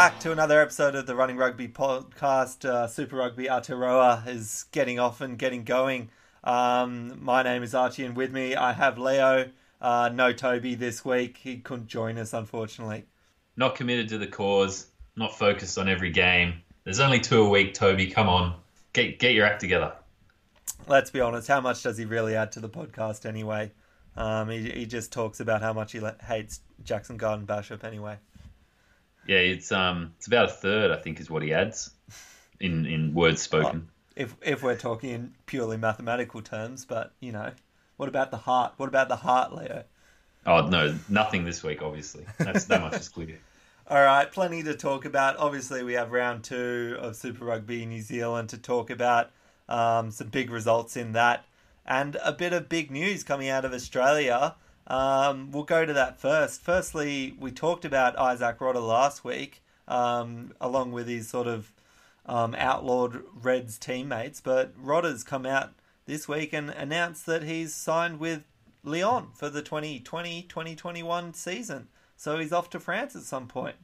Back to another episode of the Running Rugby podcast. Uh, Super Rugby Aotearoa is getting off and getting going. Um, my name is Archie, and with me I have Leo. Uh, no Toby this week. He couldn't join us, unfortunately. Not committed to the cause, not focused on every game. There's only two a week, Toby. Come on. Get get your act together. Let's be honest. How much does he really add to the podcast anyway? Um, he, he just talks about how much he hates Jackson Garden-Bachop anyway. Yeah, it's um it's about a third, I think, is what he adds in in words spoken. If if we're talking in purely mathematical terms, but you know, what about the heart? What about the heart, Leo? Oh no, nothing this week, obviously. That's that much is clear. All right, plenty to talk about. Obviously, we have round two of Super Rugby New Zealand to talk about. Um, some big results in that, and a bit of big news coming out of Australia. Um, we'll go to that first. Firstly, we talked about Isaac Rodda last week, um, along with his sort of um, outlawed Reds teammates. But Rodda's come out this week and announced that he's signed with Lyon for the 2020-2021 season. So he's off to France at some point.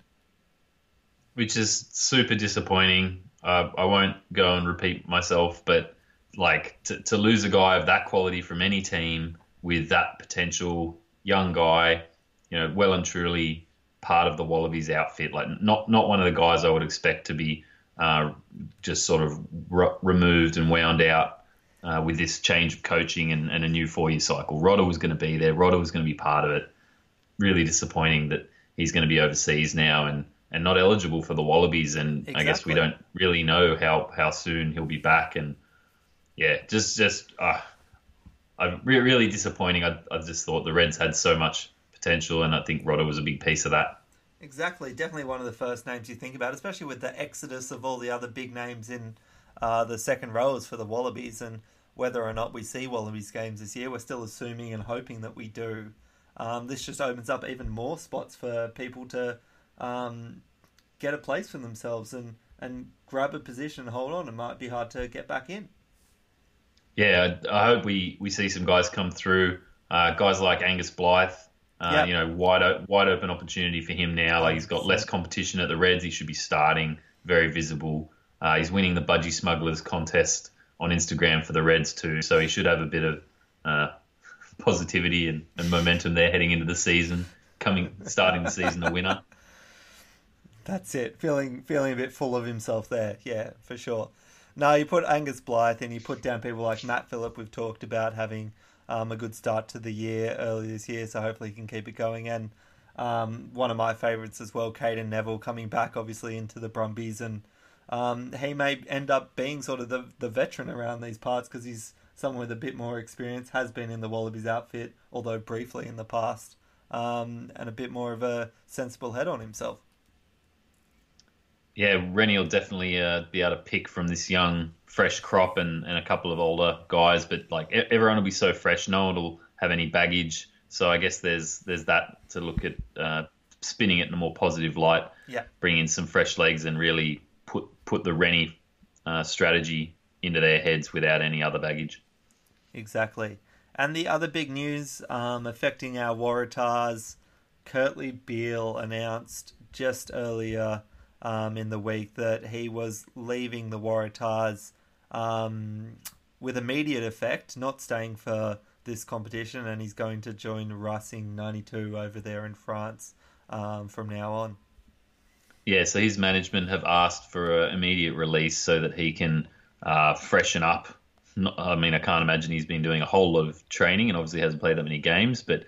Which is super disappointing. Uh, I won't go and repeat myself, but like to, to lose a guy of that quality from any team with that potential young guy, you know, well and truly part of the Wallabies outfit. Like not not one of the guys I would expect to be uh, just sort of re- removed and wound out uh, with this change of coaching and, and a new four year cycle. Rodda was going to be there. Rodda was going to be part of it. Really disappointing that he's going to be overseas now and, and not eligible for the Wallabies. And I guess we don't really know how, how soon he'll be back. And yeah, just just uh, I re- really disappointing. I, I just thought the Reds had so much potential, and I think Rodda was a big piece of that. Exactly, definitely one of the first names you think about, especially with the exodus of all the other big names in uh, the second rows for the Wallabies. And whether or not we see Wallabies games this year, we're still assuming and hoping that we do. Um, this just opens up even more spots for people to um, get a place for themselves and, and grab a position and hold on. It might be hard to get back in. Yeah, I, hope we, we see some guys come through. Uh, guys like Angus Blyth, uh, Yep. you know, wide wide open opportunity for him now. Like he's got less competition at the Reds. He should be starting, very visible. Uh, he's winning the Budgie Smugglers contest on Instagram for the Reds too, so he should have a bit of uh, positivity and, and momentum there heading into the season. Coming, starting the season a winner. That's it. Feeling feeling a bit full of himself there. Yeah, for sure. No, you put Angus Blyth and you put down people like Matt Philip. We've talked about having um, a good start to the year early this year, so hopefully he can keep it going. And um, one of my favourites as well, Cadeyrn Neville, coming back obviously into the Brumbies, and um, he may end up being sort of the the veteran around these parts because he's someone with a bit more experience, has been in the Wallabies outfit, although briefly in the past, um, and a bit more of a sensible head on himself. Yeah, Rennie will definitely uh, be able to pick from this young, fresh crop and, and a couple of older guys. But like everyone will be so fresh, no one will have any baggage. So I guess there's there's that to look at uh, spinning it in a more positive light, Yeah. bring in some fresh legs and really put put the Rennie uh, strategy into their heads without any other baggage. Exactly. And the other big news um, affecting our Waratahs, Kurtley Beale announced just earlier um, in the week that he was leaving the Waratahs um, with immediate effect, not staying for this competition, and he's going to join Racing 92 over there in France um, from now on. Yeah, so his management have asked for an immediate release so that he can uh, freshen up. Not, I mean, I can't imagine he's been doing a whole lot of training and obviously hasn't played that many games, but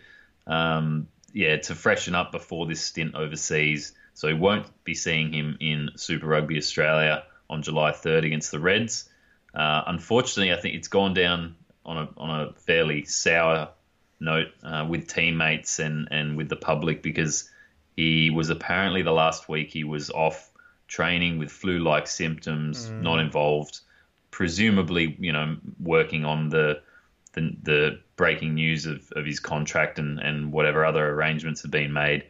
um, yeah, to freshen up before this stint overseas. So we won't be seeing him in Super Rugby Australia on July 3rd against the Reds. Uh, unfortunately, I think it's gone down on a on a fairly sour note uh, with teammates and, and with the public because he was apparently the last week he was off training with flu like symptoms, mm. not involved, presumably, you know, working on the the, the breaking news of, of his contract and, and whatever other arrangements have been made.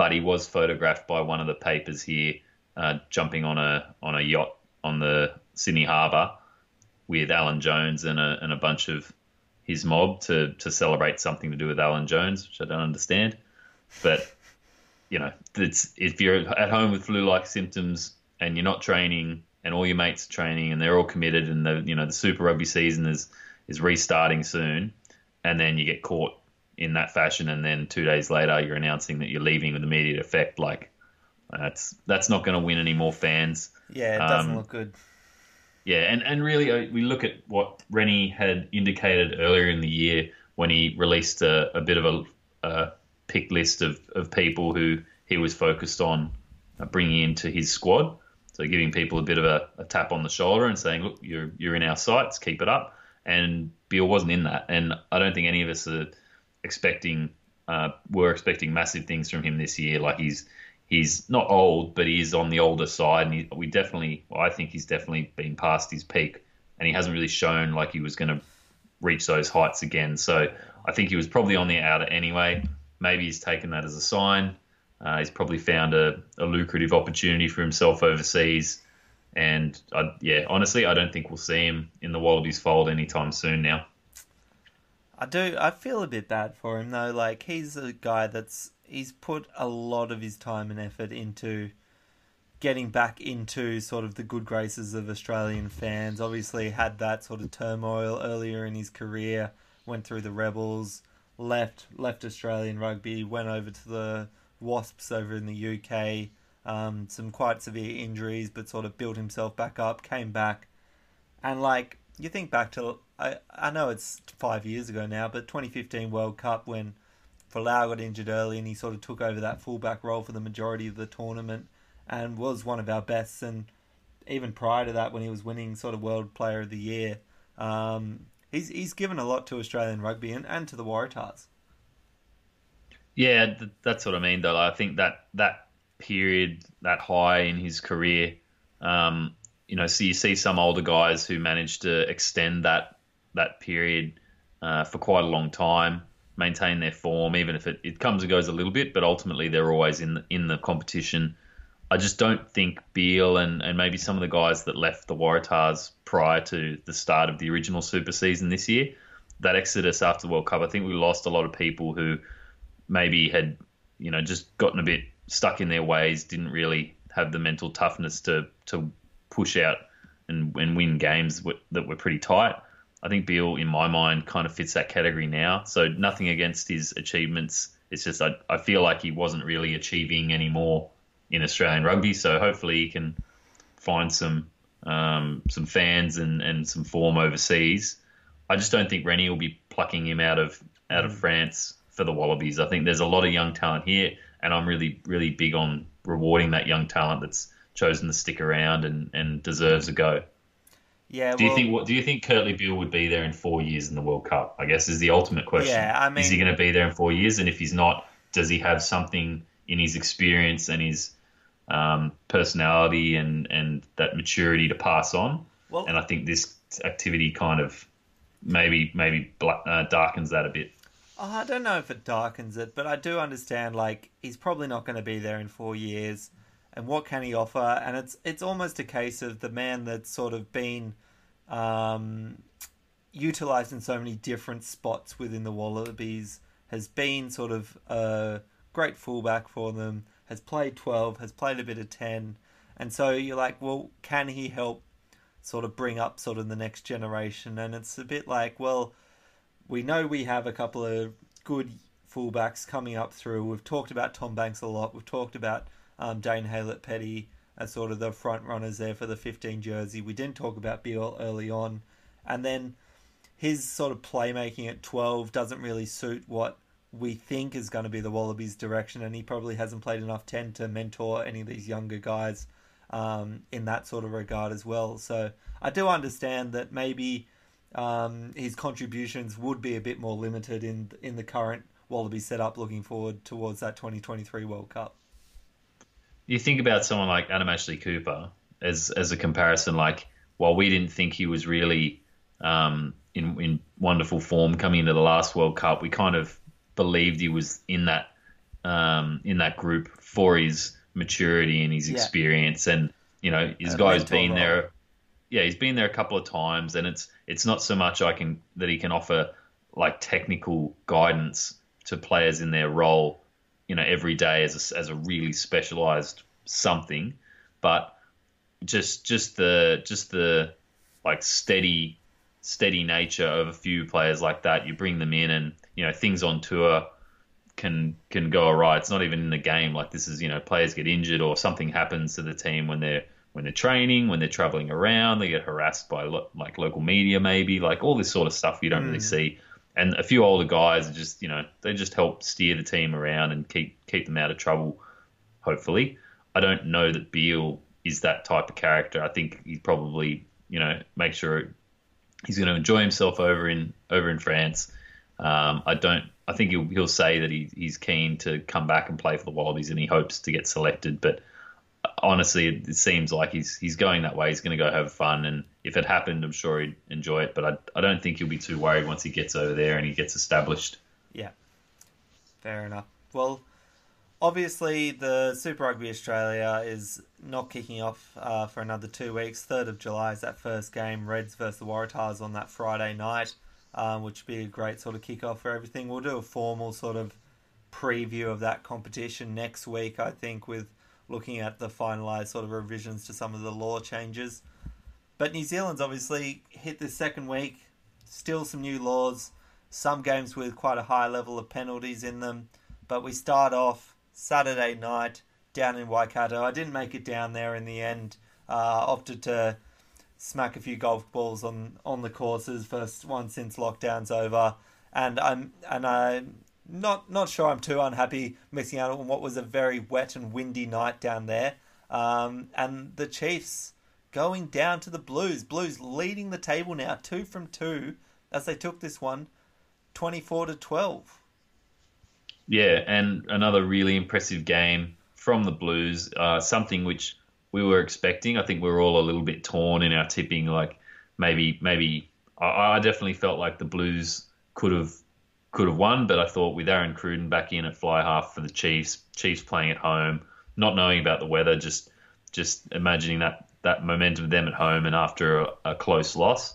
But he was photographed by one of the papers here uh, jumping on a on a yacht on the Sydney Harbour with Alan Jones and a, and a bunch of his mob to, to celebrate something to do with Alan Jones, which I don't understand. But you know, it's if you're at home with flu-like symptoms and you're not training, and all your mates are training, and they're all committed, and the you know the Super Rugby season is is restarting soon, and then you get caught in that fashion, and then two days later you're announcing that you're leaving with immediate effect, like that's that's not going to win any more fans. Yeah, it doesn't um, look good. Yeah, and, and really, uh, we look at what Rennie had indicated earlier in the year when he released a, a bit of a, a pick list of, of people who he was focused on uh, bringing into his squad. So giving people a bit of a, a, tap on the shoulder and saying, "Look, you're you're in our sights. Keep it up." And Beale wasn't in that, and I don't think any of us are expecting uh, were expecting massive things from him this year. Like he's he's not old, but he is on the older side, and he, we definitely, well, I think he's definitely been past his peak, and he hasn't really shown like he was going to reach those heights again. So I think he was probably on the outer anyway. Maybe he's taken that as a sign. Uh, he's probably found a, a, lucrative opportunity for himself overseas. And I, yeah, honestly, I don't think we'll see him in the Wallabies fold anytime soon now. I do. I feel a bit bad for him though. Like he's a guy that's he's put a lot of his time and effort into getting back into sort of the good graces of Australian fans. Obviously, had that sort of turmoil earlier in his career. Went through the Rebels, left left Australian rugby, went over to the Wasps over in the UK. Um, some quite severe injuries, but sort of built himself back up. Came back, and like you think back to I I know it's five years ago now, but 2015 World Cup when Folau got injured early and he sort of took over that fullback role for the majority of the tournament and was one of our best. And even prior to that, when he was winning sort of World Player of the Year, um, he's he's given a lot to Australian rugby and, and to the Waratahs. Yeah, that's what I mean. Though I think that that period, that high in his career, um, you know, so you see some older guys who manage to extend that that period uh, for quite a long time maintain their form, even if it, it comes and goes a little bit, but ultimately they're always in the, in the competition. I just don't think Beale and, and maybe some of the guys that left the Waratahs prior to the start of the original Super season this year, that exodus after the World Cup, I think we lost a lot of people who maybe had, you know, just gotten a bit stuck in their ways, didn't really have the mental toughness to to push out and, and win games that were pretty tight. I think Beale, in my mind, kind of fits that category now. So nothing against his achievements. It's just I, I feel like he wasn't really achieving any more in Australian rugby. So hopefully he can find some um, some fans and, and some form overseas. I just don't think Rennie will be plucking him out of out of mm. France for the Wallabies. I think there's a lot of young talent here, and I'm really really big on rewarding that young talent that's chosen to stick around and, and deserves a go. Yeah. Do well, you think what do you think Kurtley Beale would be there in four years in the World Cup? I guess is the ultimate question. Yeah, I mean, is he going to be there in four years? And if he's not, does he have something in his experience and his um, personality and and that maturity to pass on? Well, and I think this activity kind of maybe maybe uh, darkens that a bit. Oh, I don't know if it darkens it, but I do understand. Like he's probably not going to be there in four years and what can he offer? And it's it's almost a case of the man that's sort of been um, utilized in so many different spots within the Wallabies has been sort of a great fullback for them. Has played twelve, has played a bit of ten, and so you're like, well, can he help sort of bring up sort of the next generation? And it's a bit like, well, we know we have a couple of good fullbacks coming up through. We've talked about Tom Banks a lot. We've talked about um, Dane Haylett-Petty as sort of the front runners there for the 15 jersey. We didn't talk about Beale early on. And then his sort of playmaking at 12 doesn't really suit what we think is going to be the Wallabies' direction, and he probably hasn't played enough 10 to mentor any of these younger guys um, in that sort of regard as well. So I do understand that maybe um, his contributions would be a bit more limited in in the current Wallaby setup. Looking forward towards that 2023 World Cup. You think about someone like Adam Ashley Cooper as as a comparison. Like, while we didn't think he was really um, in in wonderful form coming into the last World Cup, we kind of believed he was in that um, in that group for his maturity and his Yeah. experience, and you know, his A guy's been there. Yeah, he's been there a couple of times, and it's it's not so much I can that he can offer like technical guidance to players in their role, you know, every day as a, as a really specialized something, but just just the just the like steady steady nature of a few players like that. You bring them in, and you know things on tour can can go awry. It's not even in the game. Like this is you know players get injured or something happens to the team when they're when they're training, when they're traveling around, they get harassed by lo- like local media, maybe like all this sort of stuff you don't really hmm. see. And a few older guys just you know they just help steer the team around and keep keep them out of trouble. Hopefully, I don't know that Beale is that type of character. I think he probably you know make sure he's going to enjoy himself over in over in France. Um, I don't. I think he'll he'll say that he, he's keen to come back and play for the Wallabies and he hopes to get selected. But honestly, it, it seems like he's he's going that way. He's going to go have fun, and if it happened, I'm sure he'd enjoy it. But I I don't think he'll be too worried once he gets over there and he gets established. Yeah, fair enough. Well, obviously the Super Rugby Australia is not kicking off uh, for another two weeks. Third of July is that first game, Reds versus the Waratahs on that Friday night, um, which would be a great sort of kickoff for everything. We'll do a formal sort of preview of that competition next week, I think, with looking at the finalised sort of revisions to some of the law changes. But New Zealand's obviously hit the second week, still some new laws, some games with quite a high level of penalties in them. But we start off Saturday night down in Waikato. I didn't make it down there in the end. Uh, opted to smack a few golf balls on, on the courses, first one since lockdown's over. And I'm and I'm not not sure I'm too unhappy missing out on what was a very wet and windy night down there. Um, and the Chiefs going down to the Blues. Blues leading the table now, two from two, as they took this one, twenty four to twelve. Yeah, and another really impressive game from the Blues. Uh, something which we were expecting. I think we were all a little bit torn in our tipping. Like maybe, maybe I, I definitely felt like the Blues could have could have won, but I thought with Aaron Cruden back in at fly half for the Chiefs, Chiefs playing at home, not knowing about the weather, just just imagining that that momentum of them at home and after a, a close loss,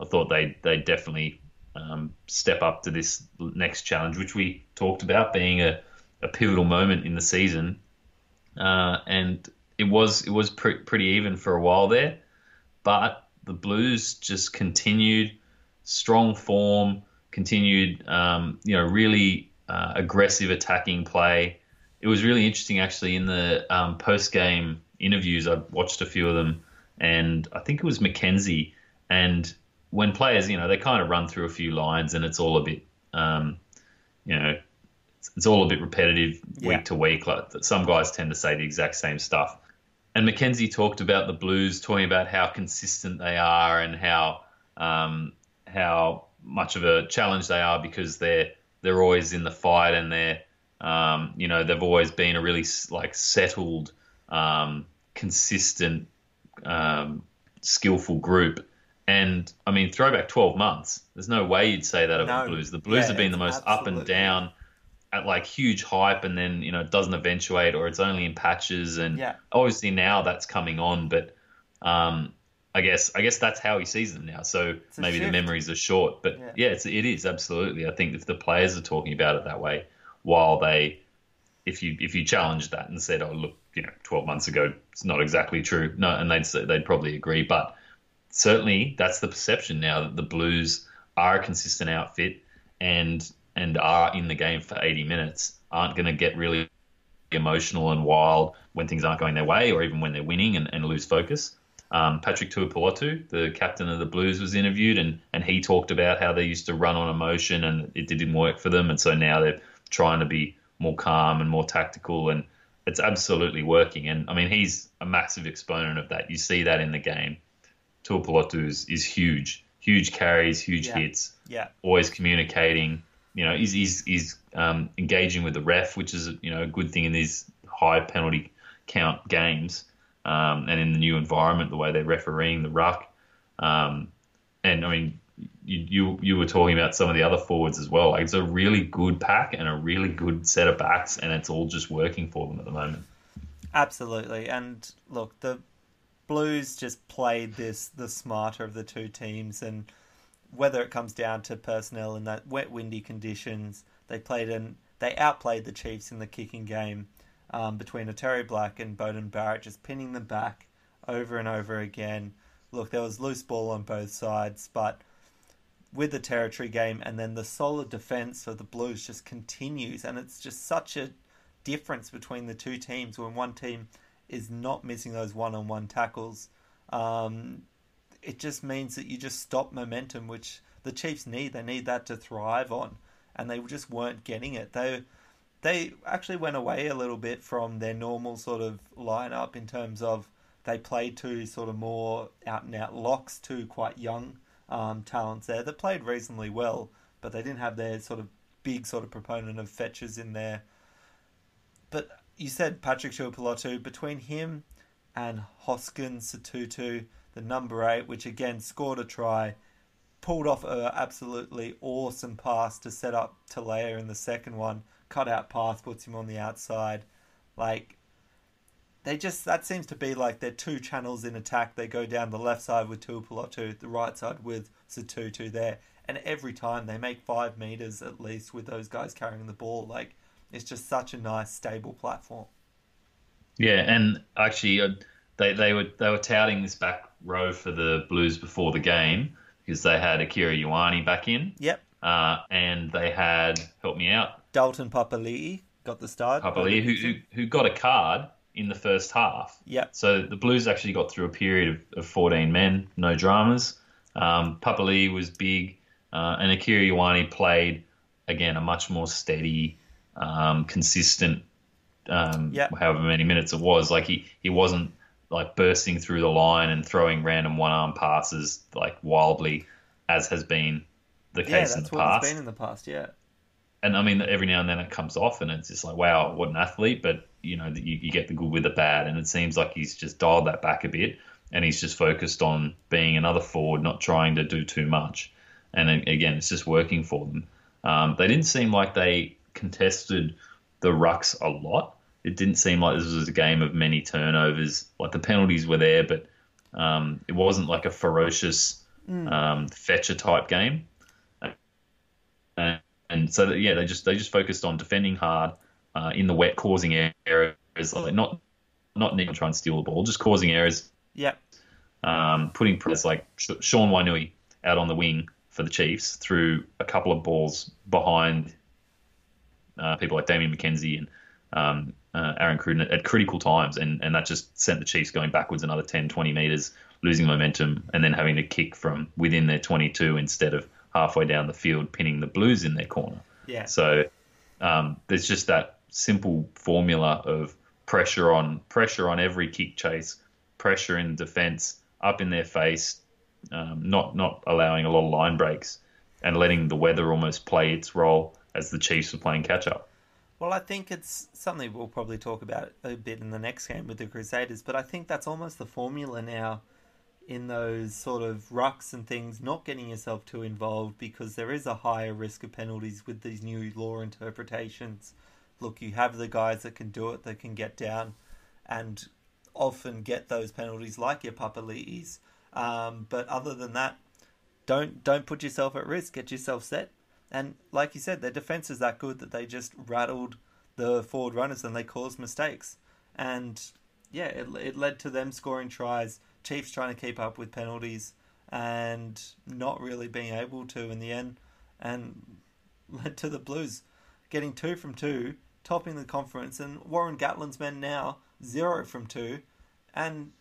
I thought they they definitely um, step up to this next challenge, which we talked about being a, a pivotal moment in the season, uh, and it was it was pre- pretty even for a while there, but the Blues just continued strong form, continued um, you know really uh, aggressive attacking play. It was really interesting actually in the um, post game interviews. I watched a few of them, and I think it was McKenzie and when players, you know, they kind of run through a few lines and it's all a bit, um, you know, it's, it's all a bit repetitive Yeah. week to week. Like some guys tend to say the exact same stuff. And McKenzie talked about the Blues, talking about how consistent they are and how um, how much of a challenge they are because they're they're always in the fight and they're um, you know they've always been a really like settled, um, consistent, um, skillful group. And I mean, throwback 12 months. There's no way you'd say that of No. the Blues. The Blues Yeah, have been the most up and down at like huge hype and then, you know, it doesn't eventuate or it's only in patches. And Yeah. obviously now that's coming on, but um, I guess I guess that's how he sees them now. So maybe the memories are short, but Yeah. yeah, it's, it is absolutely. I think if the players are talking about it that way, while they, if you if you challenged that and said, oh look, you know, twelve months ago it's not exactly true, no, and they'd they'd probably agree, but certainly that's the perception now that the Blues are a consistent outfit and and are in the game for 80 minutes, aren't going to get really emotional and wild when things aren't going their way or even when they're winning and, and lose focus. Um, Patrick Tuipulotu, the captain of the Blues, was interviewed and, and he talked about how they used to run on emotion and it didn't work for them. And so now they're trying to be more calm and more tactical and it's absolutely working. And I mean, he's a massive exponent of that. You see that in the game. Tuipulotu is, is huge huge carries, huge Yeah. hits, Yeah, always communicating. You know, he's he's, he's um, engaging with the ref, which is you know a good thing in these high penalty count games, um, and in the new environment, the way they're refereeing the ruck. Um, and I mean, you, you you were talking about some of the other forwards as well. Like it's a really good pack and a really good set of backs, and it's all just working for them at the moment. absolutely. And look, the Blues just played this the smarter of the two teams, and whether it comes down to personnel in that wet, windy conditions, they played and they outplayed the Chiefs in the kicking game um, between Otere Black and Beauden Barrett, just pinning them back over and over again. Look, there was loose ball on both sides, but with the territory game and then the solid defense of the Blues just continues, and it's just such a difference between the two teams when one team is not missing those one-on-one tackles. Um, it just means that you just stop momentum, which the Chiefs need. They need that to thrive on, and they just weren't getting it. They they actually went away a little bit from their normal sort of lineup in terms of they played two sort of more out and out locks, two quite young um, talents there that played reasonably well, but they didn't have their sort of big sort of proponent of fetches in there. But you said Patrick Tuipulotu, between him and Hoskins Sotutu, the number eight, which again scored a try, pulled off an absolutely awesome pass to set up Telea in the second one, cut out pass, puts him on the outside. Like, they just, that seems to be like their two channels in attack. They go down the left side with Tuipulotu, the right side with Sotutu there. And every time they make five meters at least with those guys carrying the ball. Like, it's just such a nice, stable platform. Yeah, and actually, uh, they they were they were touting this back row for the Blues before the game because they had Akira Ioane back in, Yep. uh, and they had help me out Dalton Papali'i got the start. Papali, who, who who got a card in the first half. Yeah. So the Blues actually got through a period of, of 14 men, no dramas. Um, Papali was big, uh, and Akira Ioane played again a much more steady, um, consistent. Um, Yeah. However many minutes it was, like he he wasn't like bursting through the line and throwing random one arm passes like wildly, as has been the Yeah, case in the past in the past. Yeah. And I mean, every now and then it comes off, and it's just like, wow, what an athlete! But you know, you, you get the good with the bad, and it seems like he's just dialed that back a bit, and he's just focused on being another forward, not trying to do too much. And again, it's just working for them. Um, they didn't seem like they contested the rucks a lot. It didn't seem like this was a game of many turnovers. Like the penalties were there, but um, it wasn't like a ferocious um, fetcher type game. And, and so that, yeah, they just they just focused on defending hard uh, in the wet, causing errors, like not not needing to try and steal the ball, just causing errors, Yep. um, putting press like Sean Wainui out on the wing for the Chiefs through a couple of balls behind uh, people like Damian McKenzie and um, uh, Aaron Cruden at, at critical times, and, and that just sent the Chiefs going backwards another 10, 20 metres, losing momentum, and then having to kick from within their 22 instead of halfway down the field, pinning the Blues in their corner. Yeah. So um, there's just that simple formula of pressure on pressure on every kick chase, pressure in defence, up in their face, um, not not allowing a lot of line breaks, and letting the weather almost play its role as the Chiefs were playing catch up. Well, I think it's something we'll probably talk about a bit in the next game with the Crusaders, but I think that's almost the formula now in those sort of rucks and things, not getting yourself too involved because there is a higher risk of penalties with these new law interpretations. Look, you have the guys that can do it, that can get down and often get those penalties like your Papali'is. Um, but other than that, don't don't put yourself at risk. Get yourself set. And like you said, their defense is that good that they just rattled the forward runners and they caused mistakes. And yeah, it, it led to them scoring tries, Chiefs trying to keep up with penalties, and not really being able to in the end, and led to the Blues getting two from two, topping the conference, and Warren Gatland's men now zero from two. And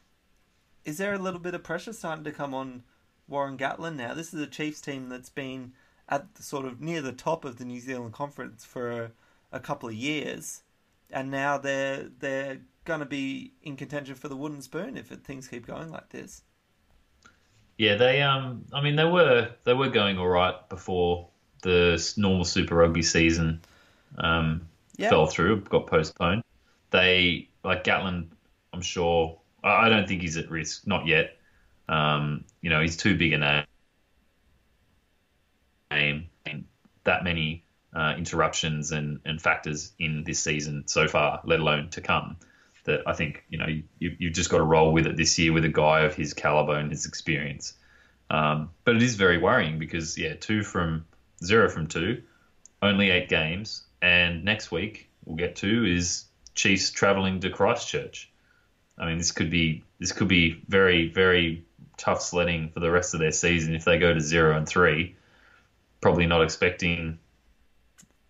is there a little bit of pressure starting to come on Warren Gatlin now? This is a Chiefs team that's been at the sort of near the top of the New Zealand Conference for a, a couple of years, and now they're they're going to be in contention for the wooden spoon if it, things keep going like this. Yeah, they um, I mean they were they were going all right before the normal Super Rugby season um, Yeah. fell through, got postponed. They like Gatland. I'm sure. I I don't think he's at risk, not yet. Um, you know, he's too big a name. Name and that many uh, interruptions and, and factors in this season so far, let alone to come. That I think you know you you've just got to roll with it this year with a guy of his caliber and his experience. Um, but it is very worrying because yeah, two from zero from two, only eight games, and next week we'll get to is Chiefs travelling to Christchurch. I mean, this could be this could be very very tough sledding for the rest of their season if they go to zero and three. Probably not expecting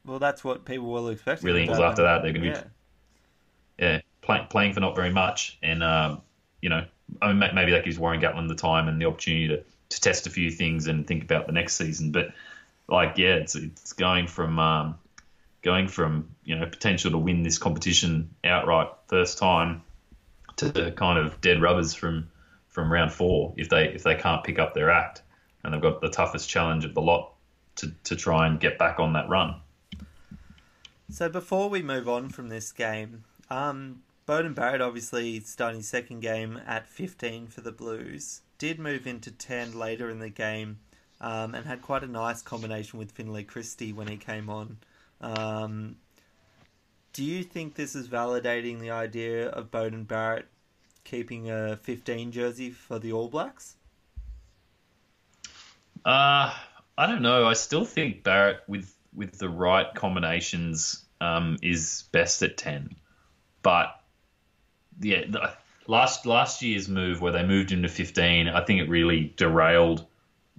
Well, that's what people will expect. really after that. They're going to be Yeah. Play, playing for not very much. And, um, you know, I mean, maybe that gives Warren Gatland the time and the opportunity to, to test a few things and think about the next season. But, like, yeah, it's, it's going from um, going from, you know, potential to win this competition outright first time to kind of dead rubbers from, from round four if they if they can't pick up their act. And they've got the toughest challenge of the lot to, to try and get back on that run. So before we move on from this game, um, Beauden Barrett obviously starting second game at 15 for the Blues. Did move into 10 later in the game um, and had quite a nice combination with Finlay Christie when he came on. Um, do you think this is validating the idea of Beauden Barrett keeping a 15 jersey for the All Blacks? Uh, I don't know. I still think Barrett with with the right combinations um, is best at ten, but yeah, the, last last year's move where they moved him to fifteen, I think it really derailed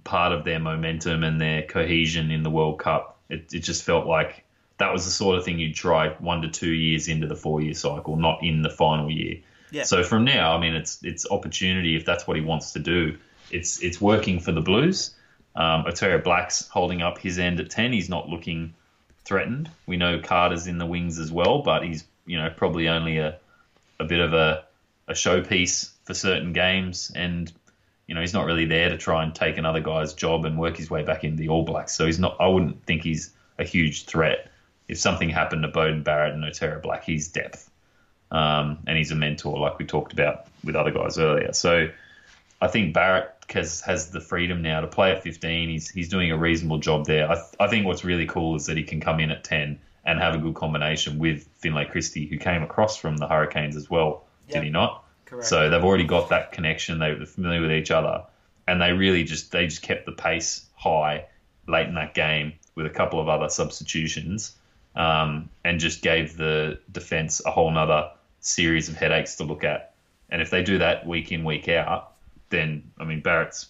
part of their momentum and their cohesion in the World Cup. It, it just felt like that was the sort of thing you'd try one to two years into the four year cycle, not in the final year. Yeah. So from now, I mean, it's it's opportunity if that's what he wants to do. It's it's working for the Blues. Um, Otere Black's holding up his end at ten. He's not looking threatened. We know Carter's in the wings as well, but he's you know probably only a a bit of a a showpiece for certain games, and you know he's not really there to try and take another guy's job and work his way back into the All Blacks. So he's not. I wouldn't think he's a huge threat. If something happened to Beauden Barrett and Otere Black, he's depth, um, and he's a mentor, like we talked about with other guys earlier. So I think Barrett has has the freedom now to play at 15. He's he's doing a reasonable job there. I, th- I think what's really cool is that he can come in at 10 and have a good combination with Finlay Christie, who came across from the Hurricanes as well. Yep. Did he not? Correct. So they've already got that connection. They were familiar with each other, and they really just they just kept the pace high late in that game with a couple of other substitutions, um, and just gave the defense a whole nother series of headaches to look at. And if they do that week in week out, then I mean Barrett's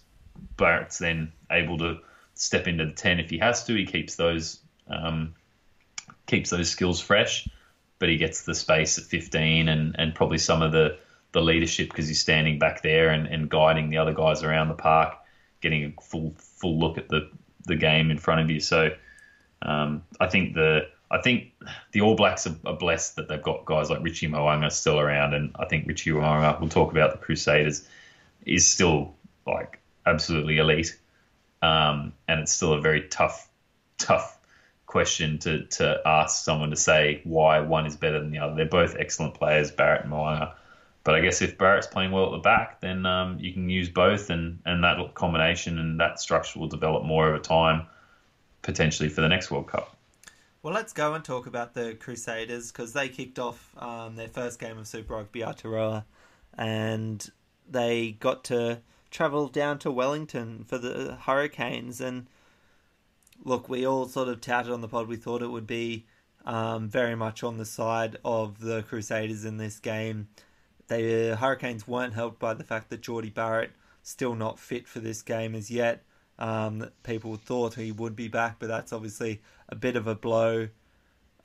Barrett's then able to step into the ten if he has to. He keeps those um, keeps those skills fresh, but he gets the space at 15 and, and probably some of the, the leadership because he's standing back there and, and guiding the other guys around the park, getting a full full look at the, the game in front of you. So um, I think the I think the All Blacks are, are blessed that they've got guys like Richie Mo'unga still around, and I think Richie Mo'unga, we'll talk about the Crusaders, is still like absolutely elite, um, and it's still a very tough tough question to, to ask someone to say why one is better than the other. They're both excellent players, Barrett and Mo'unga. But I guess if Barrett's playing well at the back, then um, you can use both, and, and that combination and that structure will develop more over time, potentially for the next World Cup. Well, let's go and talk about the Crusaders because they kicked off um, their first game of Super Rugby Aotearoa and they got to travel down to Wellington for the Hurricanes. And look, we all sort of touted on the pod, we thought it would be um, very much on the side of the Crusaders in this game. The Hurricanes weren't helped by the fact that Jordie Barrett still not fit for this game as yet. Um, people thought he would be back, but that's obviously a bit of a blow.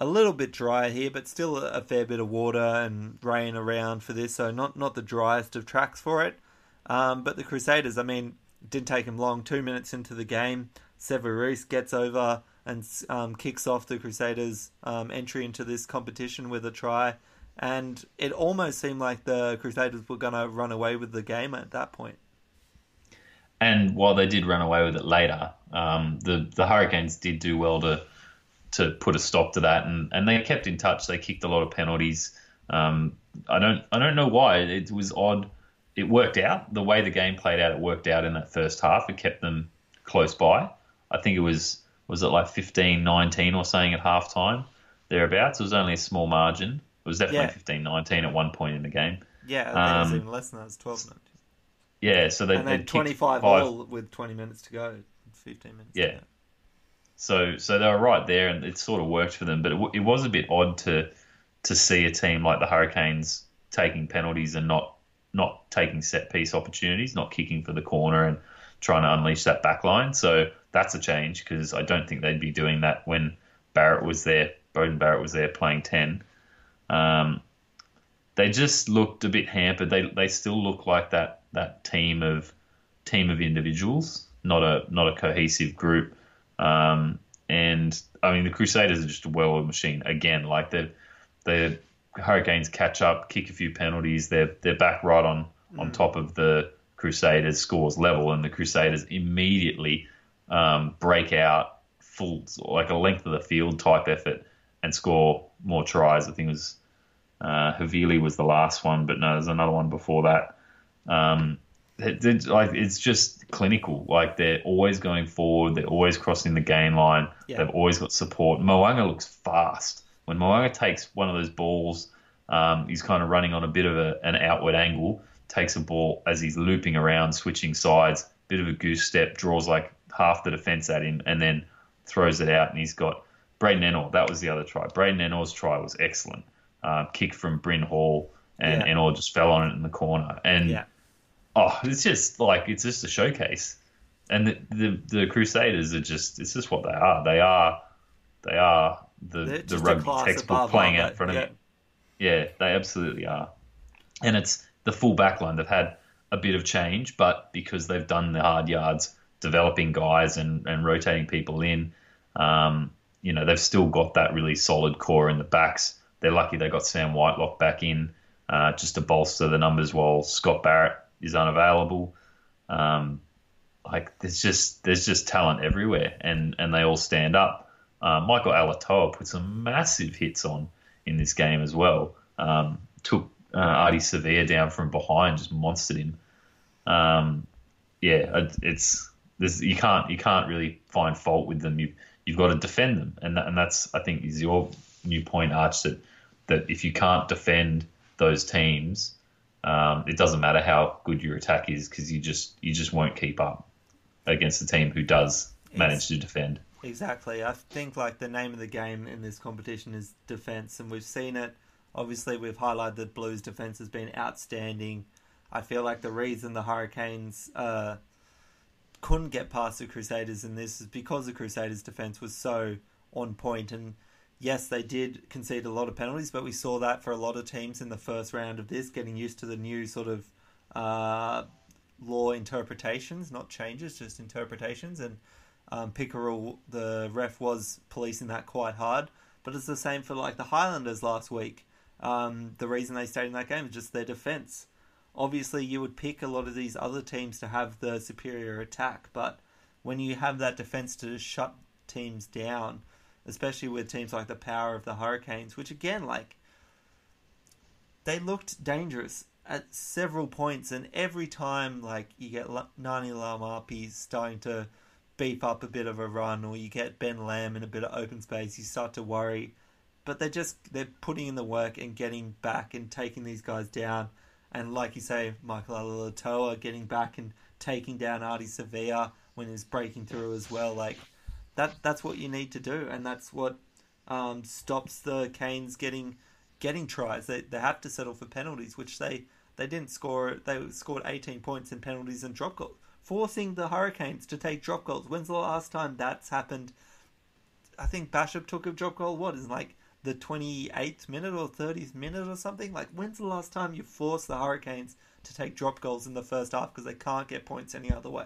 A little bit drier here, but still a fair bit of water and rain around for this, so not not the driest of tracks for it. Um, but the Crusaders, I mean, didn't take him long. Two minutes into the game, Sevu Reece gets over and um, kicks off the Crusaders' um, entry into this competition with a try, and it almost seemed like the Crusaders were going to run away with the game at that point. and while they did run away with it later, um, the the Hurricanes did do well to to put a stop to that, and, and they kept in touch. They kicked a lot of penalties. Um, I don't I don't know why it was odd. It worked out the way the game played out. It worked out in that first half. It kept them close by. I think it was was it like 15, 19 or something at halftime thereabouts. It was only a small margin. It was definitely Yeah. 15, 19 at one point in the game. Yeah, I think it was Um, even less than that. It was 12 minutes. Yeah, so they And then 25 five- all with 20 minutes to go. 15 minutes. Yeah. So so they were right there, and it sort of worked for them. But it, w- it was a bit odd to to see a team like the Hurricanes taking penalties and not not taking set piece opportunities, not kicking for the corner and trying to unleash that back line. So that's a change because I don't think they'd be doing that when Barrett was there, Beauden Barrett was there playing ten. Um, they just looked a bit hampered. They they still look like that that team of team of individuals, not a not a cohesive group. Um, and I mean, the Crusaders are just a well-oiled machine again. Like the the Hurricanes catch up, kick a few penalties. They're they're back right on on top of the Crusaders scores level, and the Crusaders immediately um, break out full like a length of the field type effort and score more tries. I think it was uh, Havili was the last one, but no, there's another one before that. Um, it, it- like it's just clinical. Like they're always going forward. They're always crossing the gain line. Yeah. They've always got support. Mo'unga looks fast. When Mo'unga takes one of those balls, um, he's kind of running on a bit of a, an outward angle. Takes a ball as he's looping around, switching sides. Bit of a goose step, draws like half the defense at him, and then throws it out. And he's got Braydon Ennor. That was the other try. Braydon Ennor's try was excellent. Uh, kick from Bryn Hall, and Yeah. Ennor just fell on it in the corner. And Yeah. oh, it's just like it's just a showcase. And the, the the Crusaders are just it's just what they are. They are they are the the rugby textbook playing out in front of Yeah. you. Yeah, they absolutely are. And it's the full back line. They've had a bit of change, but because they've done the hard yards, developing guys and, and rotating people in, um, you know, they've still got that really solid core in the backs. They're lucky they got Sam Whitelock back in uh, just to bolster the numbers while Scott Barrett is unavailable. Um, like there's just there's just talent everywhere, and and they all stand up. Uh, Michael Alatoa put some massive hits on in this game as well. Um, took uh, Ardie Savea down from behind, just monstered him. Um, yeah, it- it's there's, you can't you can't really find fault with them. You you've got to defend them, and that, and that's I think is your new point, Arch. That that if you can't defend those teams, um, it doesn't matter how good your attack is because you just you just won't keep up against a team who does manage to defend. Exactly. I think like the name of the game in this competition is defense, and we've seen it. Obviously, we've highlighted that Blues defense has been outstanding. I feel like the reason the Hurricanes uh, couldn't get past the Crusaders in this is because the Crusaders' defense was so on point. And yes, they did concede a lot of penalties, but we saw that for a lot of teams in the first round of this, getting used to the new sort of uh, law interpretations, not changes, just interpretations. And um, Pickerill, the ref, was policing that quite hard. But it's the same for like the Highlanders last week. Um, the reason they stayed in that game is just their defense. Obviously, you would pick a lot of these other teams to have the superior attack, but when you have that defense to shut teams down, especially with teams like the power of the Hurricanes, which again, like they looked dangerous at several points, and every time like you get Ngani Laumape starting to beef up a bit of a run, or you get Ben Lam in a bit of open space, you start to worry. But they're just they're putting in the work and getting back and taking these guys down, and like you say, Michael Alatoa getting back and taking down Ardie Savea when he's breaking through as well. Like that that's what you need to do, and that's what um, stops the Canes getting getting tries. They they have to settle for penalties, which they they didn't score. They scored 18 points in penalties and drop goals, forcing the Hurricanes to take drop goals. When's the last time that's happened? I think Bachop took a drop goal. What is like the 28th minute or 30th minute or something? Like when's the last time you forced the Hurricanes to take drop goals in the first half because they can't get points any other way?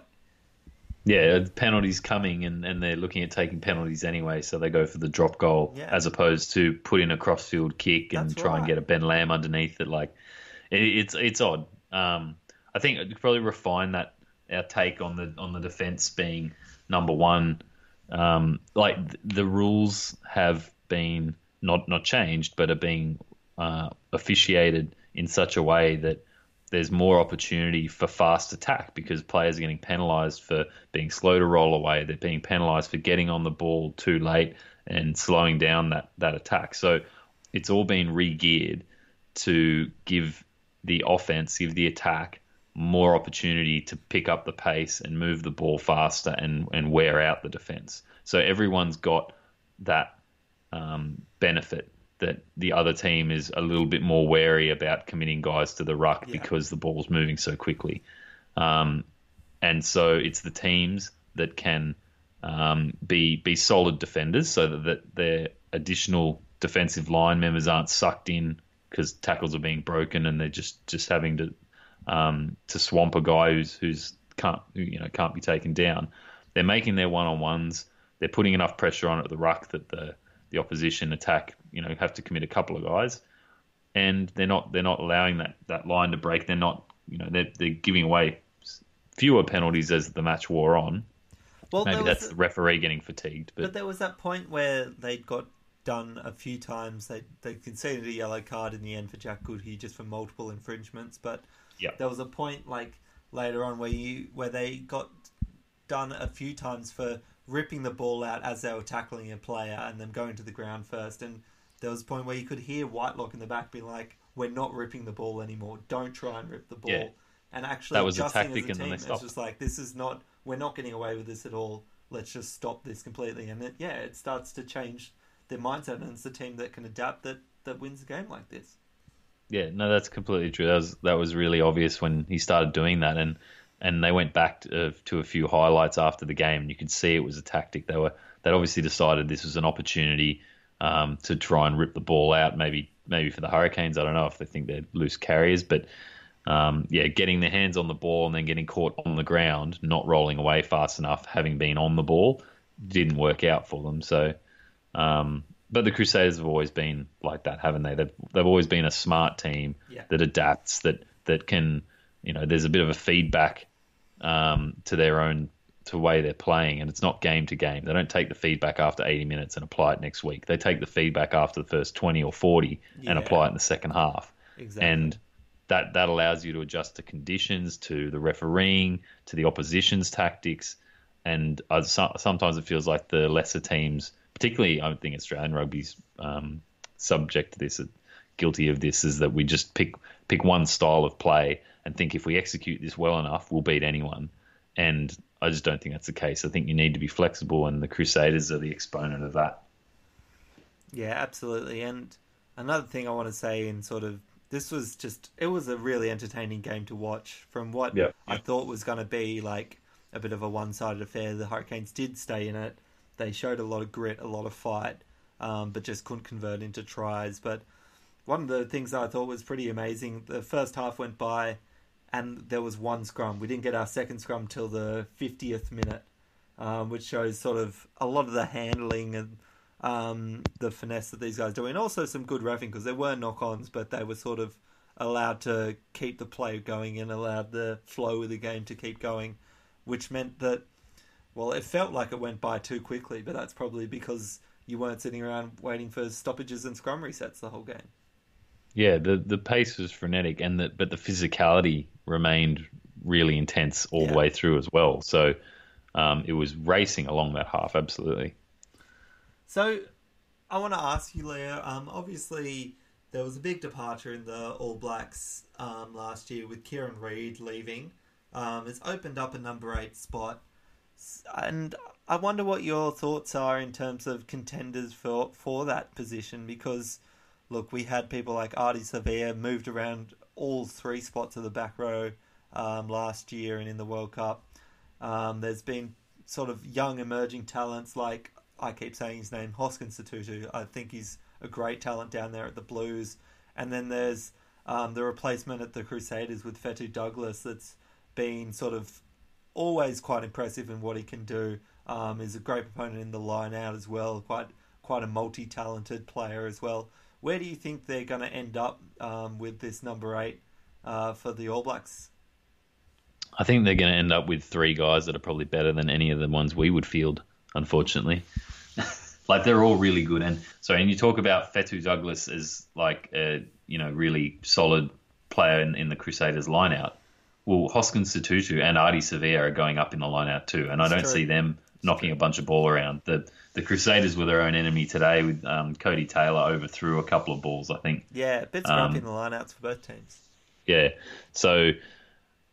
Yeah, the penalties coming, and, and they're looking at taking penalties anyway, so they go for the drop goal Yeah. as opposed to put in a crossfield kick and That's try and get a Ben Lam underneath it. Like it, it's it's odd. Um, I think could probably refine that our take on the on the defense being number one. Um, like the rules have been not not changed, but are being uh, officiated in such a way that there's more opportunity for fast attack because players are getting penalised for being slow to roll away. They're being penalised for getting on the ball too late and slowing down that, that attack. So it's all been re-geared to give the offense, give the attack more opportunity to pick up the pace and move the ball faster and, and wear out the defense. So everyone's got that um, benefit that the other team is a little bit more wary about committing guys to the ruck yeah. because the ball's moving so quickly. Um, and so it's the teams that can um, be be solid defenders so that, that their additional defensive line members aren't sucked in because tackles are being broken and they're just, just having to um, to swamp a guy who's who's can't you know can't be taken down. They're making their one on ones. They're putting enough pressure on at the ruck that the the opposition attack, you know, have to commit a couple of guys, and they're not they're not allowing that that line to break. They're not, you know, they're they're giving away fewer penalties as the match wore on. Well, maybe that's a, the referee getting fatigued. But, but there was that point where they got done a few times. They they conceded a yellow card in the end for Jack Goodhue just for multiple infringements. But yep. there was a point like later on where you where they got done a few times for ripping the ball out as they were tackling a player and then going to the ground first. And there was a point where you could hear Whitelock in the back be like, "We're not ripping the ball anymore. Don't try and rip the ball." Yeah. And actually, that was a tactic, as a team, it's just like this is not. We're not getting away with this at all. Let's just stop this completely. And it, yeah, it starts to change their mindset, and it's the team that can adapt that that wins a game like this. Yeah, no, that's completely true. That was that was really obvious when he started doing that, and and they went back to, uh, to, a few highlights after the game, and you could see it was a tactic. They were they obviously decided this was an opportunity um, to try and rip the ball out. Maybe maybe for the Hurricanes, I don't know if they think they're loose carriers, but um, yeah, getting their hands on the ball and then getting caught on the ground, not rolling away fast enough, having been on the ball, didn't work out for them. So, um, but the Crusaders have always been like that, haven't they? They've, they've always been a smart team yeah. that adapts, that that can, you know, there's a bit of a feedback um, to their own to way they're playing, and it's not game to game. They don't take the feedback after 80 minutes and apply it next week. They take the feedback after the first 20 or 40 yeah. and apply it in the second half. Exactly. And that that allows you to adjust to conditions, to the refereeing, to the opposition's tactics, and uh, so, sometimes it feels like the lesser teams, particularly I think Australian rugby's um, subject to this, uh, guilty of this, is that we just pick pick one style of play and think if we execute this well enough, we'll beat anyone. And I just don't think that's the case. I think you need to be flexible, and the Crusaders are the exponent of that. Yeah, absolutely. And another thing I want to say in sort of this was just it was a really entertaining game to watch from what. I thought was going to be like a bit of a one-sided affair. The Hurricanes did stay in it. They showed a lot of grit, a lot of fight, um, but just couldn't convert into tries. But one of the things that I thought was pretty amazing, the first half went by and there was one scrum. We didn't get our second scrum till the 50th minute, um, which shows sort of a lot of the handling and um, the finesse that these guys do, and also some good refing because there were knock-ons, but they were sort of allowed to keep the play going and allowed the flow of the game to keep going, which meant that, well, it felt like it went by too quickly, but that's probably because you weren't sitting around waiting for stoppages and scrum resets the whole game. Yeah, the the pace was frenetic, and the, but the physicality remained really intense all yeah. the way through as well. So um, it was racing along that half, absolutely. So I want to ask you, Leo. Um, obviously, there was a big departure in the All Blacks um, last year with Kieran Read leaving. Um, it's opened up a number eight spot, and I wonder what your thoughts are in terms of contenders for for that position because look, we had people like Ardie Savea moved around all three spots of the back row um, last year and in the World Cup. Um, there's been sort of young emerging talents like I keep saying his name, Hoskins Sotutu. I think he's a great talent down there at the Blues. And then there's um, the replacement at the Crusaders with Whetu Douglas that's been sort of always quite impressive in what he can do. Um, is a great proponent in the line out as well. Quite quite a multi talented player as well. Where do you think they're going to end up um, with this number eight uh, for the All Blacks? I think they're going to end up with three guys that are probably better than any of the ones we would field, unfortunately. like they're all really good, and so and you talk about Whetu Douglas as like a you know really solid player in, in the Crusaders lineout. Well, Hoskins Sotutu and Ardie Savea are going up in the lineout too, and I don't true. see them knocking a bunch of ball around. The the Crusaders were their own enemy today. With um, Codie Taylor overthrew a couple of balls, I think. Yeah, a bit Um, in the lineouts for both teams. Yeah. So,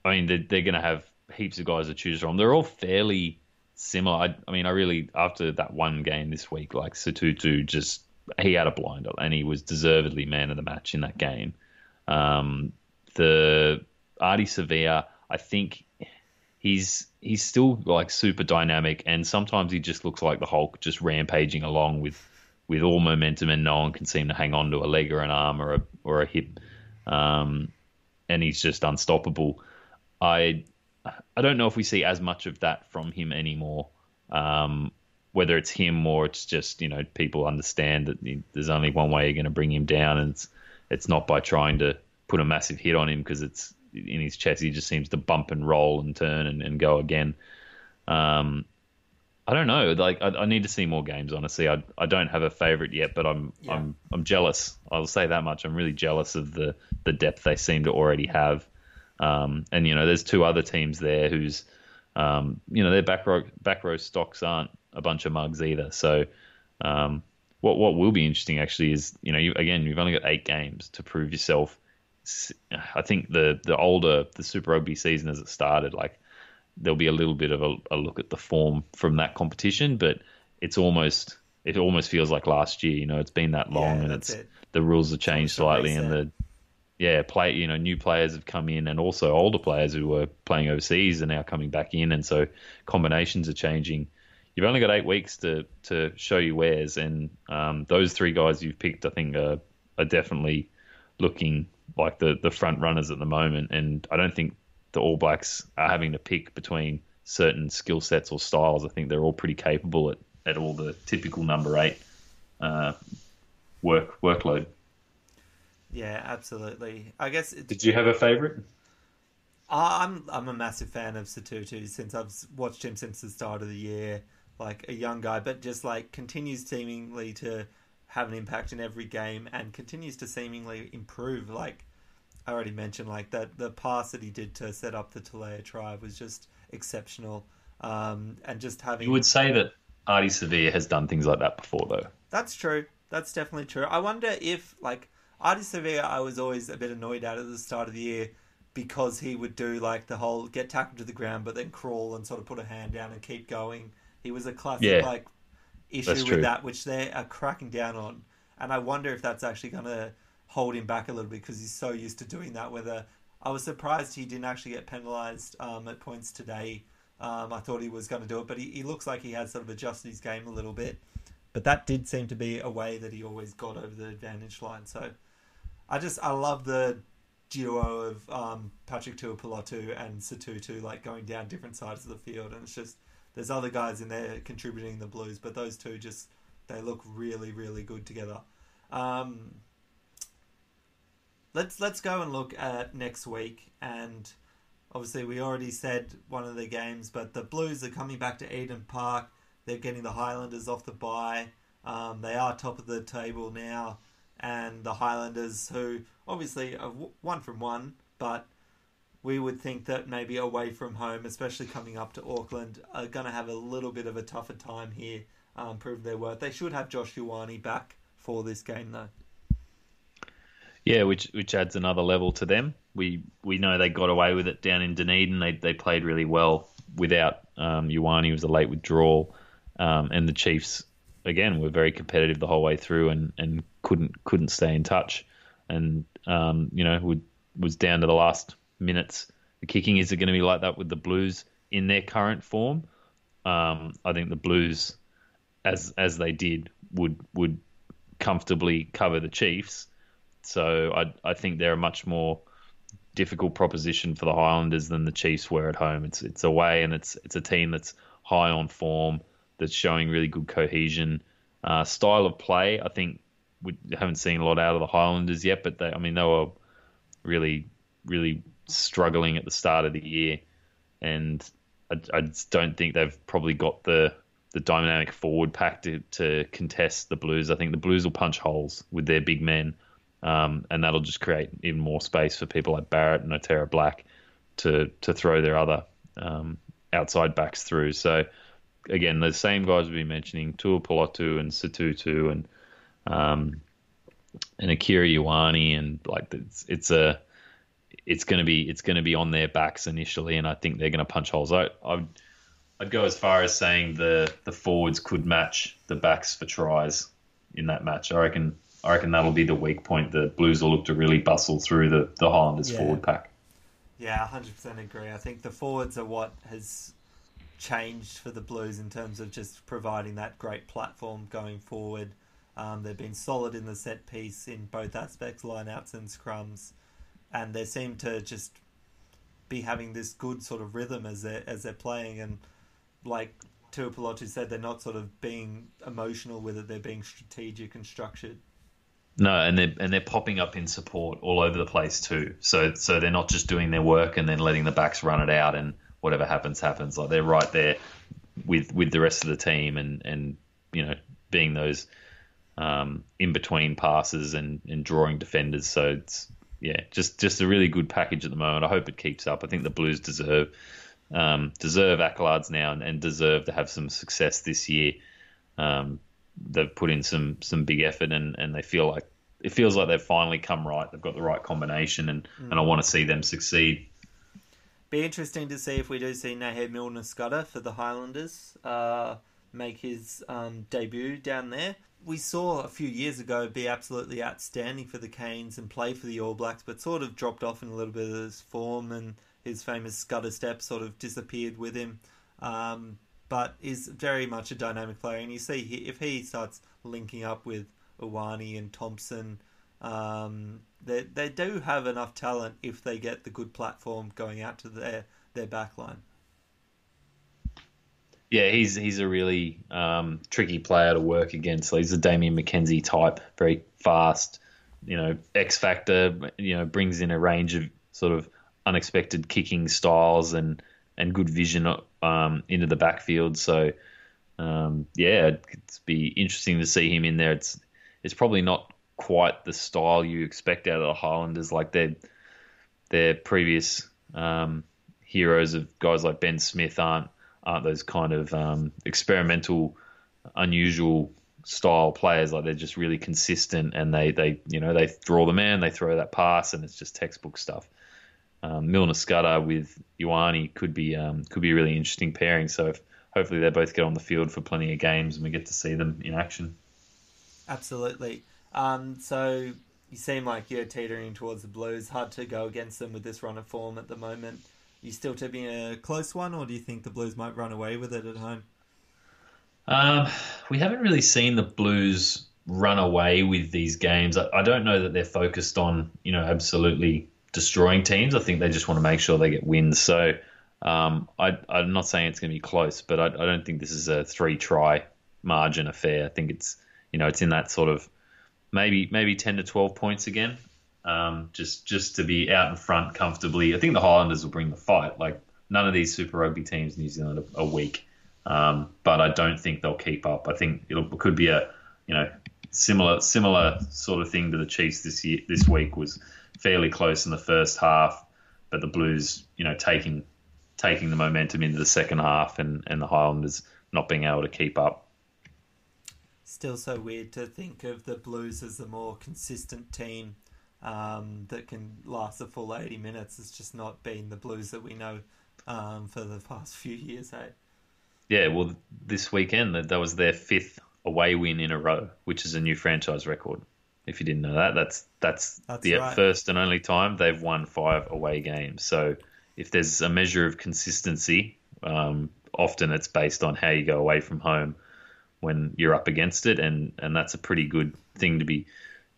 I mean, they're, they're going to have heaps of guys to choose from. They're all fairly similar. I, I mean, I really, after that one game this week, like Sotutu just, he had a blinder and he was deservedly man of the match in that game. Um, the Ardie Savea, I think he's he's still like super dynamic and sometimes he just looks like the Hulk just rampaging along with with all momentum and no one can seem to hang on to a leg or an arm or a or a hip. Um, and he's just unstoppable. I I don't know if we see as much of that from him anymore. Um, whether it's him or it's just you know people understand that there's only one way you're going to bring him down, and it's it's not by trying to put a massive hit on him because it's in his chest. He just seems to bump and roll and turn and, and go again. Um, I don't know. Like I, I need to see more games. Honestly, I I don't have a favorite yet, but I'm Yeah. I'm I'm jealous. I'll say that much. I'm really jealous of the the depth they seem to already have. Um, and you know, there's two other teams there whose um, you know their back row back row stocks aren't a bunch of mugs either. So um, what what will be interesting actually is you know you, again you've only got eight games to prove yourself. I think the the older the Super Rugby season as it started, like there'll be a little bit of a, a look at the form from that competition, but it's almost it almost feels like last year. You know, it's been that long, Yeah, and it's it. the rules have changed slightly, and the yeah, play you know new players have come in, and also older players who were playing overseas are now coming back in, and so combinations are changing. You've only got eight weeks to to show your wares, and um, those three guys you've picked, I think, are, are definitely looking like the the front runners at the moment. And I don't think the All Blacks are having to pick between certain skill sets or styles. I think they're all pretty capable at, at all the typical number eight uh, work workload. Yeah, absolutely. I guess it's, Did you have a favourite? I- I'm I'm a massive fan of Sotutu since I've watched him since the start of the year. Like a young guy, but just like continues seemingly to have an impact in every game and continues to seemingly improve. Like I already mentioned, like that the pass that he did to set up the Telea try was just exceptional. Um, and just having You would say that Ardie Savea has done things like that before, though. That's true. That's definitely true. I wonder if, like, Ardie Savea, I was always a bit annoyed at at the start of the year because he would do, like, the whole get tackled to the ground but then crawl and sort of put a hand down and keep going. He was a classic, Yeah. like, issue That's with true. that, which they are cracking down on. And I wonder if that's actually going to hold him back a little bit because he's so used to doing that. Whether I was surprised he didn't actually get penalised um, at points today. Um, I thought he was going to do it, but he, he looks like he has sort of adjusted his game a little bit. But that did seem to be a way that he always got over the advantage line. So I just I love the duo of um, Patrick Tuipulotu and Sotutu like going down different sides of the field, and it's just there's other guys in there contributing the Blues, but those two just they look really really good together. Um, let's let's go and look at next week, and obviously we already said one of the games, but the Blues are coming back to Eden Park. They're getting the Highlanders off the bye. Um, they are top of the table now, and the Highlanders, who obviously are one from one, but we would think that maybe away from home, especially coming up to Auckland, are going to have a little bit of a tougher time here, um, prove their worth. They should have Josh Ioane back for this game, though. Yeah, which which adds another level to them. We we know they got away with it down in Dunedin. They they played really well without um, Ioane. was a late withdrawal, um, and the Chiefs again were very competitive the whole way through and, and couldn't couldn't stay in touch. And um, you know would, was down to the last minutes. The kicking is it going to be like that with the Blues in their current form? Um, I think the Blues, as as they did, would would comfortably cover the Chiefs. So I I think they're a much more difficult proposition for the Highlanders than the Chiefs were at home. It's it's away and it's it's a team that's high on form, that's showing really good cohesion, uh, style of play. I think we haven't seen a lot out of the Highlanders yet, but they I mean they were really really struggling at the start of the year. and I, I don't think they've probably got the the dynamic forward pack to, to contest the Blues. I think the Blues will punch holes with their big men, um, and that'll just create even more space for people like Barrett and Otere Black to to throw their other um, outside backs through. So again, the same guys we've been mentioning, Tuipulotu and Sotutu and um, and Akira Ioane, and like it's it's a it's going to be it's going to be on their backs initially, and I think they're going to punch holes. I I'd, I'd go as far as saying the the forwards could match the backs for tries in that match. I reckon I reckon that'll be the weak point. The Blues will look to really bustle through the the Highlanders Yeah. forward pack. Yeah, hundred percent agree. I think the forwards are what has changed for the Blues in terms of just providing that great platform going forward. Um, they've been solid in the set piece in both aspects, lineouts and scrums, and they seem to just be having this good sort of rhythm as they as they're playing. And like Tuipulotu said, they're not sort of being emotional with it; they're being strategic and structured. No, and they're and they're popping up in support all over the place too. So so they're not just doing their work and then letting the backs run it out and whatever happens happens. Like they're right there with with the rest of the team and and you know being those um, in between passes and and drawing defenders. So it's yeah, just just a really good package at the moment. I hope it keeps up. I think the Blues deserve um, deserve accolades now and, and deserve to have some success this year. Um, they've put in some some big effort and, and they feel like it feels like they've finally come right. They've got the right combination and, and I want to see them succeed. Be interesting to see if we do see Nehe Milner-Skudder for the Highlanders uh, make his um, debut down there. We saw a few years ago be absolutely outstanding for the Canes and play for the All Blacks, but sort of dropped off in a little bit of his form and his famous Skudder step sort of disappeared with him. Um, but is very much a dynamic player, and you see he, if he starts linking up with Ioane and Thompson, um, they they do have enough talent if they get the good platform going out to their their backline. Yeah, he's he's a really um, tricky player to work against. He's a Damian McKenzie type, very fast, you know, X factor. You know, brings in a range of sort of unexpected kicking styles and and good vision um, into the backfield. So um, yeah, it'd be interesting to see him in there. It's it's probably not quite the style you expect out of the Highlanders, like their their previous um, heroes of guys like Ben Smith aren't aren't those kind of um, experimental, unusual style players. Like they're just really consistent, and they they you know they draw the man, they throw that pass, and it's just textbook stuff. Um, Milner-Skudder with Ioane could be um, could be a really interesting pairing. So if, hopefully they both get on the field for plenty of games, and we get to see them in action. Absolutely. Um, so you seem like you're teetering towards the Blues. Hard to go against them with this run of form at the moment. You still tipping a close one, or do you think the Blues might run away with it at home? Um, we haven't really seen the Blues run away with these games. I, I don't know that they're focused on you know absolutely destroying teams. I think they just want to make sure they get wins. So um, I, I'm not saying it's going to be close, but I, I don't think this is a three try margin affair. I think it's you know it's in that sort of maybe maybe ten to twelve points again. Um, just just to be out in front comfortably. I think the Highlanders will bring the fight. Like none of these Super Rugby teams in New Zealand are, are weak, um, but I don't think they'll keep up. I think it could be a you know similar similar sort of thing to the Chiefs this year this week was fairly close in the first half, but the Blues you know taking taking the momentum into the second half and, and the Highlanders not being able to keep up. Still so weird to think of the Blues as the more consistent team um, that can last a full 80 minutes. It's just not been the Blues that we know um, for the past few years, hey? Yeah, well, this weekend that that was their fifth away win in a row, which is a new franchise record. If you didn't know that, that's that's, That's the right. first and only time they've won five away games. So if there's a measure of consistency, um, often it's based on how you go away from home when you're up against it, and, and that's a pretty good thing to be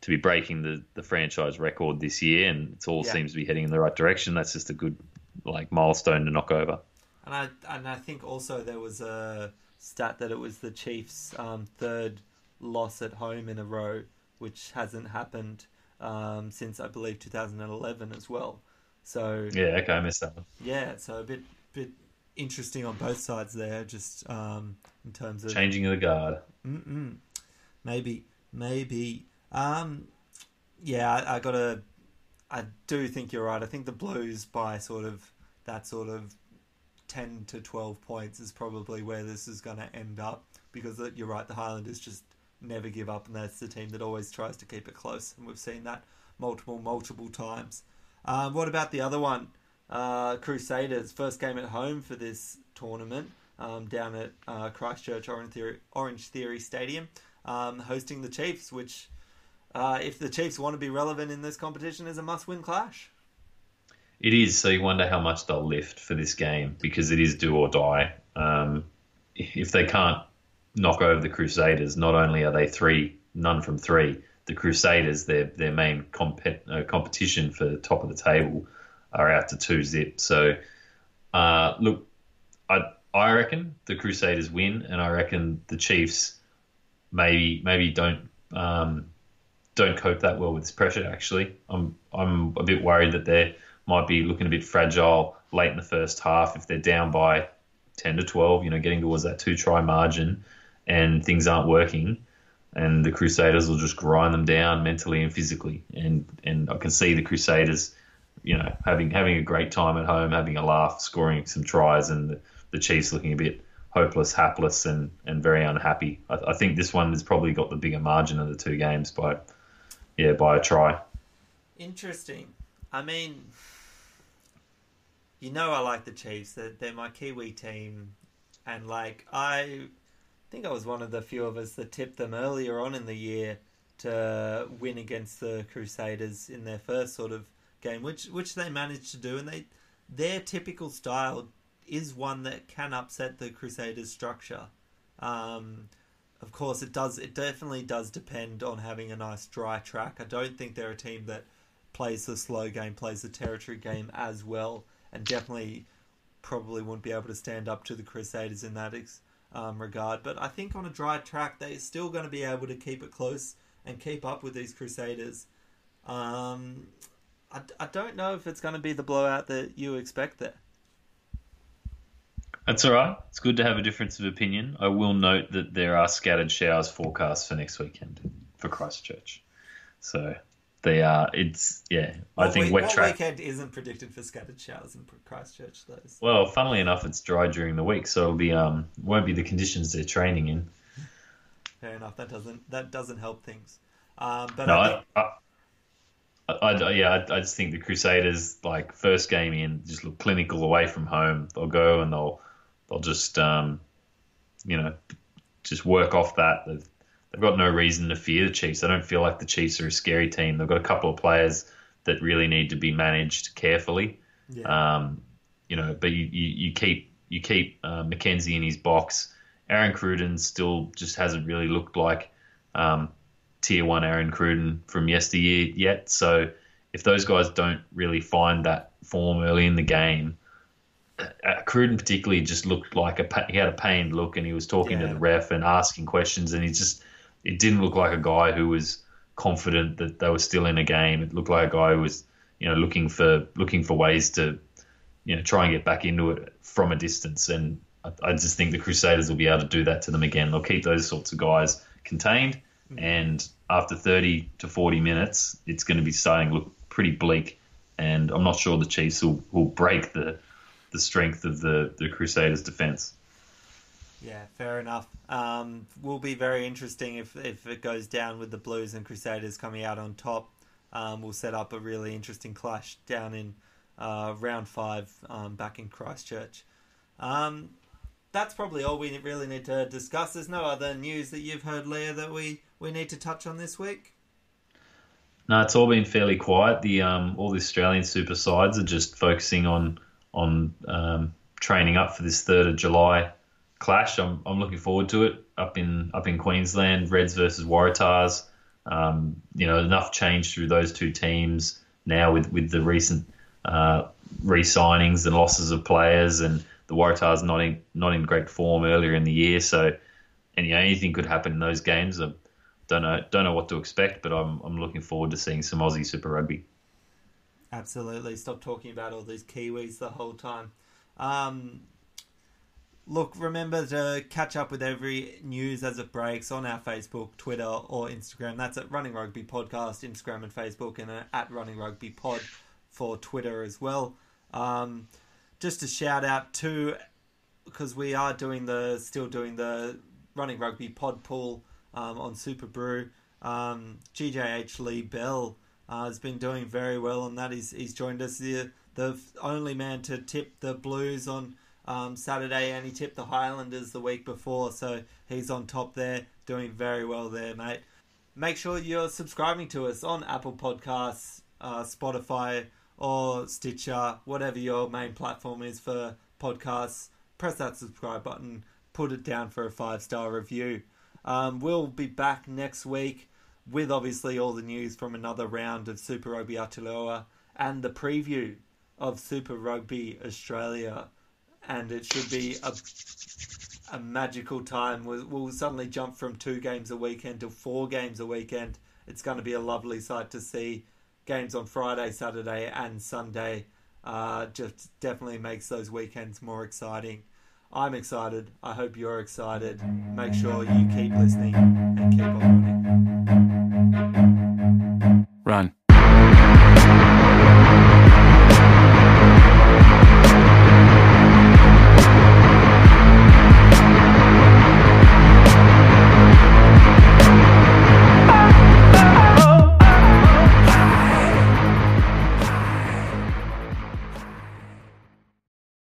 to be breaking the, the franchise record this year, and it all Yeah. seems to be heading in the right direction. That's just a good like milestone to knock over. And I and I think also there was a stat that it was the Chiefs' um, third loss at home in a row, which hasn't happened um, since I believe 2011 as well. So Yeah, okay, I missed that one. yeah, so a bit bit interesting on both sides there, just um, in terms of Changing of the guard. Mm-mm. Maybe, maybe. Um, yeah, I, I gotta. I do think you're right. I think the Blues by sort of that sort of ten to twelve points is probably where this is going to end up because you're right. The Highlanders just never give up, and that's the team that always tries to keep it close, and we've seen that multiple, multiple times. Um, what about the other one? Uh, Crusaders first game at home for this tournament um, down at uh, Christchurch Orange Theory, Orangetheory Stadium, um, hosting the Chiefs, which, uh, if the Chiefs want to be relevant in this competition, is a must-win clash. It is. So you wonder how much they'll lift for this game because it is do or die. Um, if they can't knock over the Crusaders, not only are they three, none from three, the Crusaders, their their main compet, uh, competition for the top of the table, are out to two zip. So, uh, look, I I reckon the Crusaders win, and I reckon the Chiefs maybe maybe don't um, don't cope that well with this pressure. Actually, I'm I'm a bit worried that they might be looking a bit fragile late in the first half if they're down by ten to twelve. You know, getting towards that two try margin, and things aren't working. And the Crusaders will just grind them down mentally and physically, and and I can see the Crusaders you know, having having a great time at home, having a laugh, scoring some tries, and the, the Chiefs looking a bit hopeless, hapless, and, and very unhappy. I, I, think this one has probably got the bigger margin of the two games by, yeah, by a try. Interesting. I mean, you know, I like the Chiefs. They're, they're my Kiwi team, and like I think I was one of the few of us that tipped them earlier on in the year to win against the Crusaders in their first sort of game, which which they managed to do, and they their typical style is one that can upset the Crusaders' structure. Um, of course, it does. It definitely does depend on having a nice dry track. I don't think they're a team that plays the slow game, plays the territory game as well, and definitely probably wouldn't be able to stand up to the Crusaders in that um, regard. But I think on a dry track, they're still going to be able to keep it close and keep up with these Crusaders. Um, I, I don't know if it's going to be the blowout that you expect there. That's all right. It's good to have a difference of opinion. I will note that there are scattered showers forecast for next weekend for Christchurch. So they are. It's yeah. What I think week, wet what track. weekend isn't predicted for scattered showers in Christchurch? Those. Well, funnily enough, it's dry during the week, so it'll be um won't be the conditions they're training in. Fair enough. That doesn't that doesn't help things. Um, but No, I I, think, I, I, I- yeah, I, I just think the Crusaders, like first game in, just look clinical away from home. They'll go and they'll they'll just um, you know just work off that. They've, they've got no reason to fear the Chiefs. I don't feel like the Chiefs are a scary team. They've got a couple of players that really need to be managed carefully. yeah. Um, you know, but you, you, you keep you keep uh, McKenzie in his box. Aaron Cruden still just hasn't really looked like um, tier one Aaron Cruden from yesteryear yet. So if those guys don't really find that form early in the game, uh, Cruden particularly just looked like a he had a pained look and he was talking Yeah. to the ref and asking questions and he just it didn't look like a guy who was confident that they were still in a game. It looked like a guy who was you know looking for looking for ways to you know try and get back into it from a distance and I, I just think the Crusaders will be able to do that to them again. They'll keep those sorts of guys contained and after 30 to 40 minutes it's going to be starting to look pretty bleak and I'm not sure the Chiefs will, will break the the strength of the, the Crusaders defense. Yeah, fair enough. Um, will be very interesting if if it goes down with the Blues and Crusaders coming out on top. Um, we'll set up a really interesting clash down in uh, round five um, back in Christchurch. Um, that's probably all we really need to discuss. There's no other news that you've heard, Leah, that we, we need to touch on this week. No, it's all been fairly quiet. The um, all the Australian super sides are just focusing on on um, training up for this third of July clash. I'm, I'm looking forward to it up in up in Queensland. Reds versus Waratahs. Um, you know, enough change through those two teams now with with the recent uh, re-signings and losses of players, and the Waratahs not in not in great form earlier in the year. So, and you know, anything could happen in those games. I don't know don't know what to expect, but I'm I'm looking forward to seeing some Aussie Super Rugby. Absolutely. Stop talking about all these Kiwis the whole time. Um, look, remember to catch up with every news as it breaks on our Facebook, Twitter, or Instagram. That's at Running Rugby Podcast, Instagram and Facebook, and at Running Rugby Pod for Twitter as well. Um, just a shout out to because we are doing the still doing the Running Rugby Pod Pool um, on SuperBru. Um, GJH Lee Bell uh, has been doing very well on that. He's, he's joined us the the only man to tip the Blues on um, Saturday, and he tipped the Highlanders the week before, so he's on top there, doing very well there, mate. Make sure you're subscribing to us on Apple Podcasts, uh, Spotify, or Stitcher, whatever your main platform is for podcasts. Press that subscribe button, put it down for a five star review. Um, we'll be back next week with obviously all the news from another round of Super Rugby Aotearoa and the preview of Super Rugby Australia. And it should be a, a magical time. We'll, we'll suddenly jump from two games a weekend to four games a weekend. It's going to be a lovely sight to see. Games on Friday, Saturday, and Sunday uh, just definitely makes those weekends more exciting. I'm excited. I hope you're excited. Make sure you keep listening and keep on running. Run.